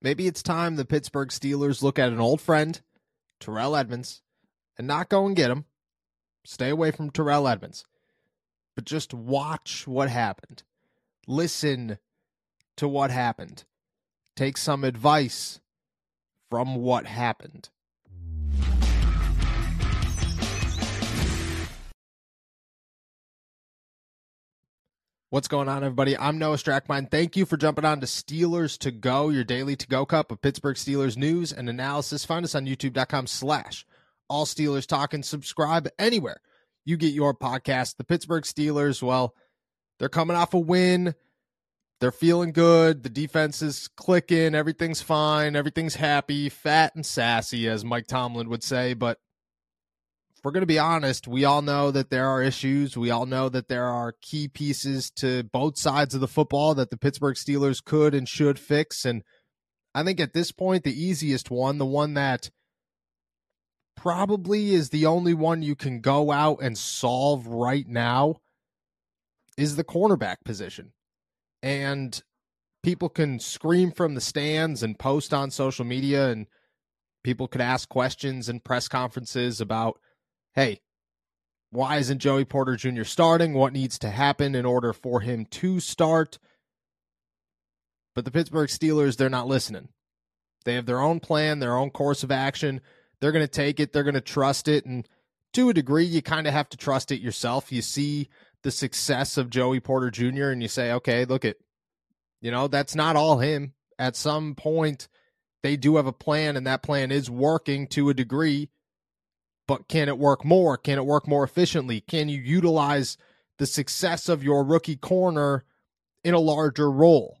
Maybe it's time the Pittsburgh Steelers look at an old friend, Terrell Edmunds, and not go and get him. Stay away from Terrell Edmunds. But just watch what happened. Listen to what happened. Take some advice from what happened. What's going on, everybody? I'm Noah Strackbein. Thank you for jumping on to Steelers to Go, your daily to go cup of Pittsburgh Steelers news and analysis. Find us on youtube.com slash all Steelers talk and subscribe anywhere you get your podcast. The Pittsburgh Steelers, well, they're coming off a win. They're feeling good. The defense is clicking. Everything's fine. Everything's happy, fat and sassy, as Mike Tomlin would say. But we're going to be honest, we all know that there are issues. We all know that there are key pieces to both sides of the football that the Pittsburgh Steelers could and should fix. And I think at this point, the easiest one, the one that probably is the only one you can go out and solve right now, is the cornerback position. And people can scream from the stands and post on social media, and people could ask questions in press conferences about hey, why isn't Joey Porter Jr. starting? What needs to happen in order for him to start? But the Pittsburgh Steelers, they're not listening. They have their own plan, their own course of action. They're going to take it, they're going to trust it. And to a degree, you kind of have to trust it yourself. You see the success of Joey Porter Jr., and you say, okay, look at, you know, that's not all him. At some point, they do have a plan, and that plan is working to a degree but can it work more? Can it work more efficiently? Can you utilize the success of your rookie corner in a larger role?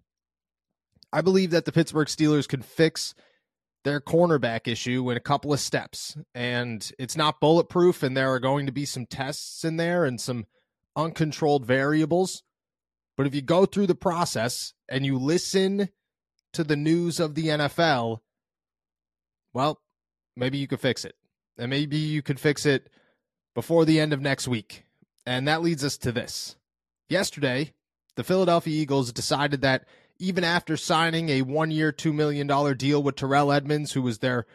I believe that the Pittsburgh Steelers can fix their cornerback issue in a couple of steps. And it's not bulletproof, and there are going to be some tests in there and some uncontrolled variables. But if you go through the process and you listen to the news of the NFL, well, maybe you could fix it and maybe you could fix it before the end of next week. And that leads us to this. Yesterday, the Philadelphia Eagles decided that even after signing a one year, $2 million deal with Terrell Edmunds, who was their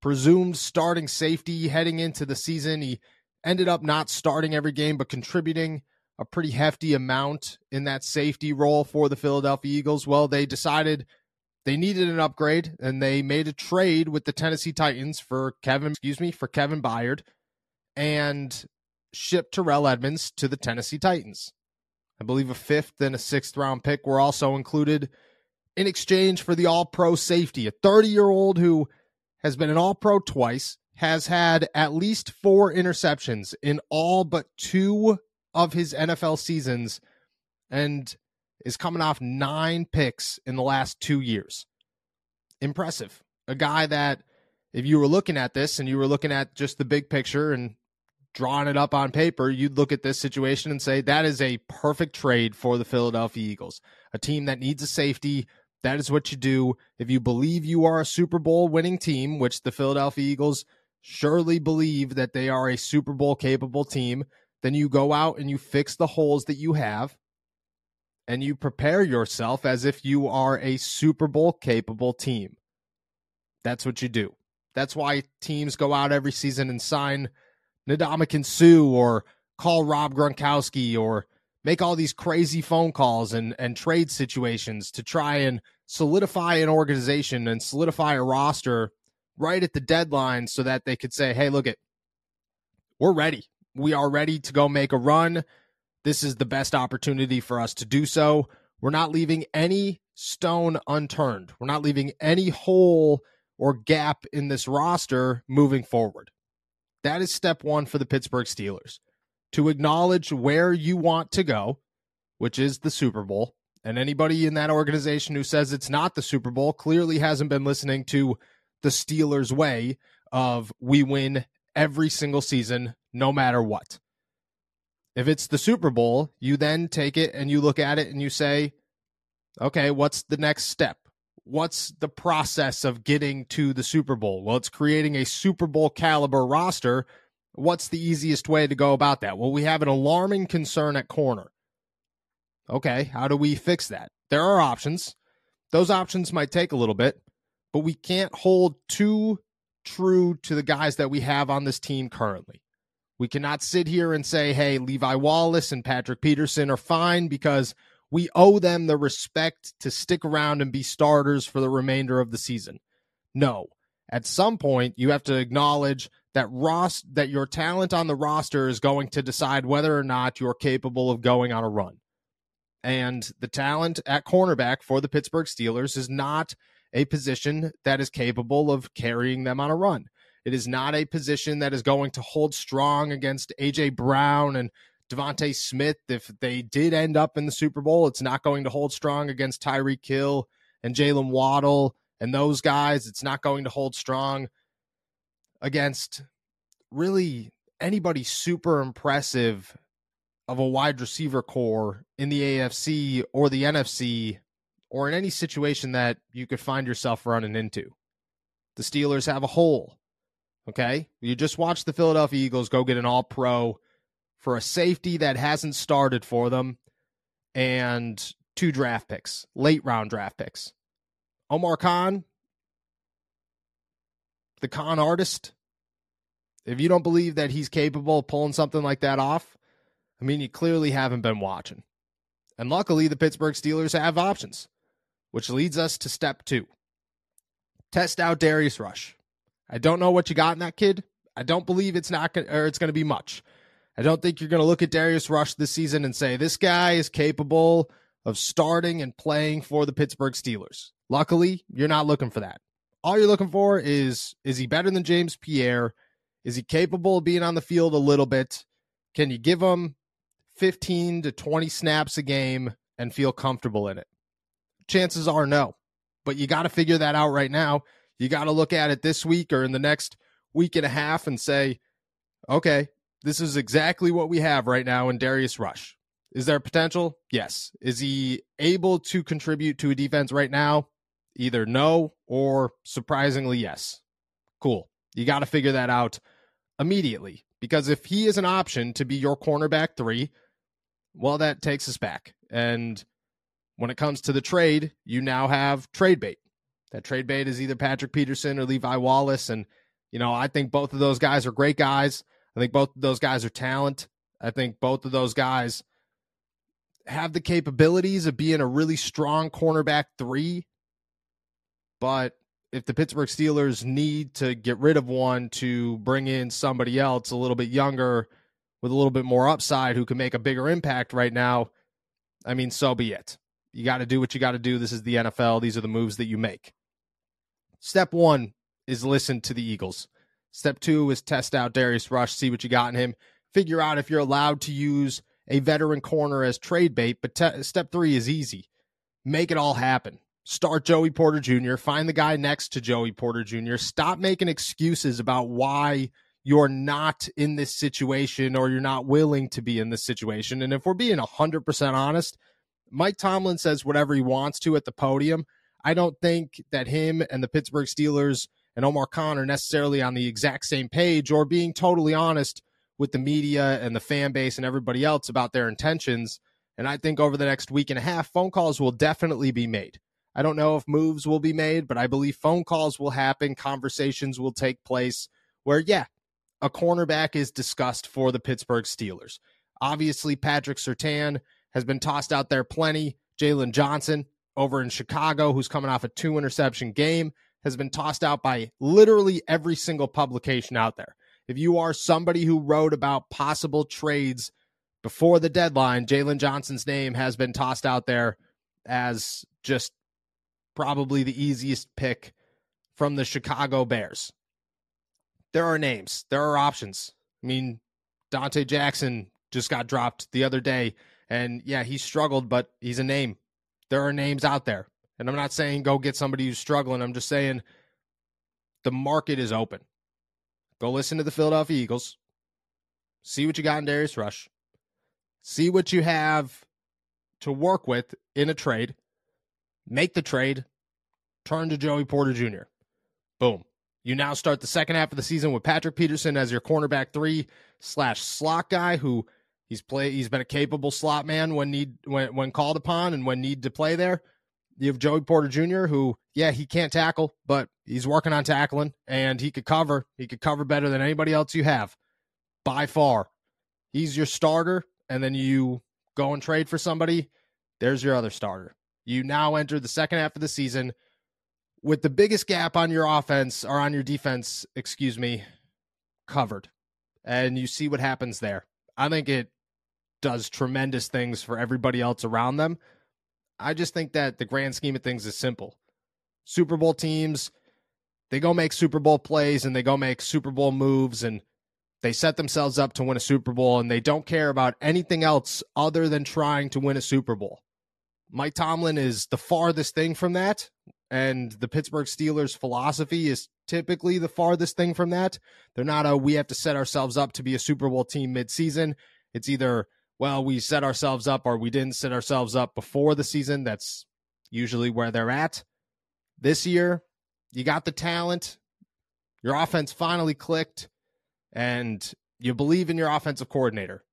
presumed starting safety heading into the season, he ended up not starting every game, but contributing a pretty hefty amount in that safety role for the Philadelphia Eagles. Well, they decided they needed an upgrade and they made a trade with the Tennessee Titans for Kevin, excuse me, for Kevin Byard and shipped Terrell Edmunds to the Tennessee Titans. I believe a fifth and a sixth round pick were also included in exchange for the all pro safety, a 30 year old who has been an all pro twice, has had at least four interceptions in all but two of his NFL seasons, and is coming off nine picks in the last two years. Impressive. A guy that, if you were looking at this and you were looking at just the big picture and drawing it up on paper, you'd look at this situation and say that is a perfect trade for the Philadelphia Eagles. A team that needs a safety. That is what you do. If you believe you are a Super Bowl winning team, which the Philadelphia Eagles surely believe that they are a Super Bowl capable team, then you go out and you fix the holes that you have and you prepare yourself as if you are a Super Bowl capable team. That's what you do. That's why teams go out every season and sign Ndamukong Suh or call Rob Gronkowski or make all these crazy phone calls and, and trade situations to try and solidify an organization and solidify a roster right at the deadline so that they could say, hey, look at we're ready. We are ready to go make a run this is the best opportunity for us to do so. We're not leaving any stone unturned. We're not leaving any hole or gap in this roster moving forward. That is step one for the Pittsburgh Steelers to acknowledge where you want to go, which is the Super Bowl, And anybody in that organization who says it's not the Super Bowl clearly hasn't been listening to the Steelers' way of we win every single season, no matter what. If it's the Super Bowl, you then take it and you look at it and you say, okay, what's the next step? What's the process of getting to the Super Bowl? Well, it's creating a Super Bowl caliber roster. What's the easiest way to go about that? Well, we have an alarming concern at corner. Okay, how do we fix that? There are options. Those options might take a little bit, but we can't hold too true to the guys that we have on this team currently. We cannot sit here and say, hey, Levi Wallace and Patrick Peterson are fine because we owe them the respect to stick around and be starters for the remainder of the season. No. At some point, you have to acknowledge that Ross that your talent on the roster is going to decide whether or not you're capable of going on a run. And the talent at cornerback for the Pittsburgh Steelers is not a position that is capable of carrying them on a run. It is not a position that is going to hold strong against AJ Brown and DeVonta Smith. If they did end up in the Super Bowl, it's not going to hold strong against Tyreek Hill and Jaylen Waddle and those guys. It's not going to hold strong against really anybody super impressive of a wide receiver corps in the AFC or the NFC or in any situation that you could find yourself running into. The Steelers have a hole. Okay. You just watch the Philadelphia Eagles go get an all pro for a safety that hasn't started for them and two draft picks, late round draft picks. Omar Khan, the con artist. If you don't believe that he's capable of pulling something like that off, I mean, you clearly haven't been watching. And luckily, the Pittsburgh Steelers have options, which leads us to step two test out Darius Rush. I don't know what you got in that kid. I don't believe it's not going or it's going to be much. I don't think you're going to look at Darius Rush this season and say this guy is capable of starting and playing for the Pittsburgh Steelers. Luckily, you're not looking for that. All you're looking for is is he better than James Pierre? Is he capable of being on the field a little bit? Can you give him 15 to 20 snaps a game and feel comfortable in it? Chances are no. But you got to figure that out right now. You got to look at it this week or in the next week and a half and say, okay, this is exactly what we have right now in Darius Rush. Is there potential? Yes. Is he able to contribute to a defense right now? Either no or surprisingly yes. Cool. You got to figure that out immediately because if he is an option to be your cornerback three, well, that takes us back. And when it comes to the trade, you now have trade bait. That trade bait is either Patrick Peterson or Levi Wallace. And, you know, I think both of those guys are great guys. I think both of those guys are talent. I think both of those guys have the capabilities of being a really strong cornerback three. But if the Pittsburgh Steelers need to get rid of one to bring in somebody else a little bit younger with a little bit more upside who can make a bigger impact right now, I mean, so be it. You got to do what you got to do. This is the NFL. These are the moves that you make. Step one is listen to the Eagles. Step two is test out Darius Rush, see what you got in him, figure out if you're allowed to use a veteran corner as trade bait. But te- step three is easy make it all happen. Start Joey Porter Jr., find the guy next to Joey Porter Jr., stop making excuses about why you're not in this situation or you're not willing to be in this situation. And if we're being 100% honest, Mike Tomlin says whatever he wants to at the podium. I don't think that him and the Pittsburgh Steelers and Omar Khan are necessarily on the exact same page or being totally honest with the media and the fan base and everybody else about their intentions. And I think over the next week and a half, phone calls will definitely be made. I don't know if moves will be made, but I believe phone calls will happen, conversations will take place where, yeah, a cornerback is discussed for the Pittsburgh Steelers. Obviously, Patrick Surtain has been tossed out there plenty. Jaylon Johnson over in Chicago, who's coming off a two interception game, has been tossed out by literally every single publication out there. If you are somebody who wrote about possible trades before the deadline, Jaylon Johnson's name has been tossed out there as just probably the easiest pick from the Chicago Bears. There are names, there are options. I mean, Dante Jackson just got dropped the other day and yeah, he struggled, but he's a name. There are names out there. And I'm not saying go get somebody who's struggling. I'm just saying the market is open. Go listen to the Philadelphia Eagles. See what you got in Darius Rush. See what you have to work with in a trade. Make the trade. Turn to Joey Porter Jr. Boom. You now start the second half of the season with Patrick Peterson as your cornerback three slash slot guy who he's play he's been a capable slot man when need when when called upon and when need to play there. You have Joey Porter Jr., who, yeah, he can't tackle, but he's working on tackling and he could cover. He could cover better than anybody else you have by far. He's your starter, and then you go and trade for somebody. There's your other starter. You now enter the second half of the season with the biggest gap on your offense or on your defense, excuse me, covered. And you see what happens there. I think it does tremendous things for everybody else around them. I just think that the grand scheme of things is simple. Super Bowl teams, they go make Super Bowl plays and they go make Super Bowl moves and they set themselves up to win a Super Bowl and they don't care about anything else other than trying to win a Super Bowl. Mike Tomlin is the farthest thing from that. And the Pittsburgh Steelers philosophy is typically the farthest thing from that. They're not a we have to set ourselves up to be a Super Bowl team midseason. It's either well, we set ourselves up or we didn't set ourselves up before the season. That's usually where they're at. This year, you got the talent. Your offense finally clicked, and you believe in your offensive coordinator.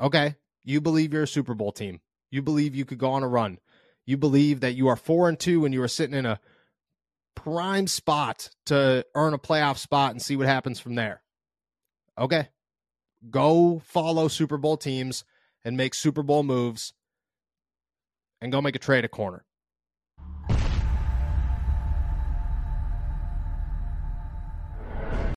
Okay. You believe you're a Super Bowl team. You believe you could go on a run. You believe that you are four and two and you are sitting in a prime spot to earn a playoff spot and see what happens from there. Okay. Go follow Super Bowl teams and make Super Bowl moves and go make a trade at corner.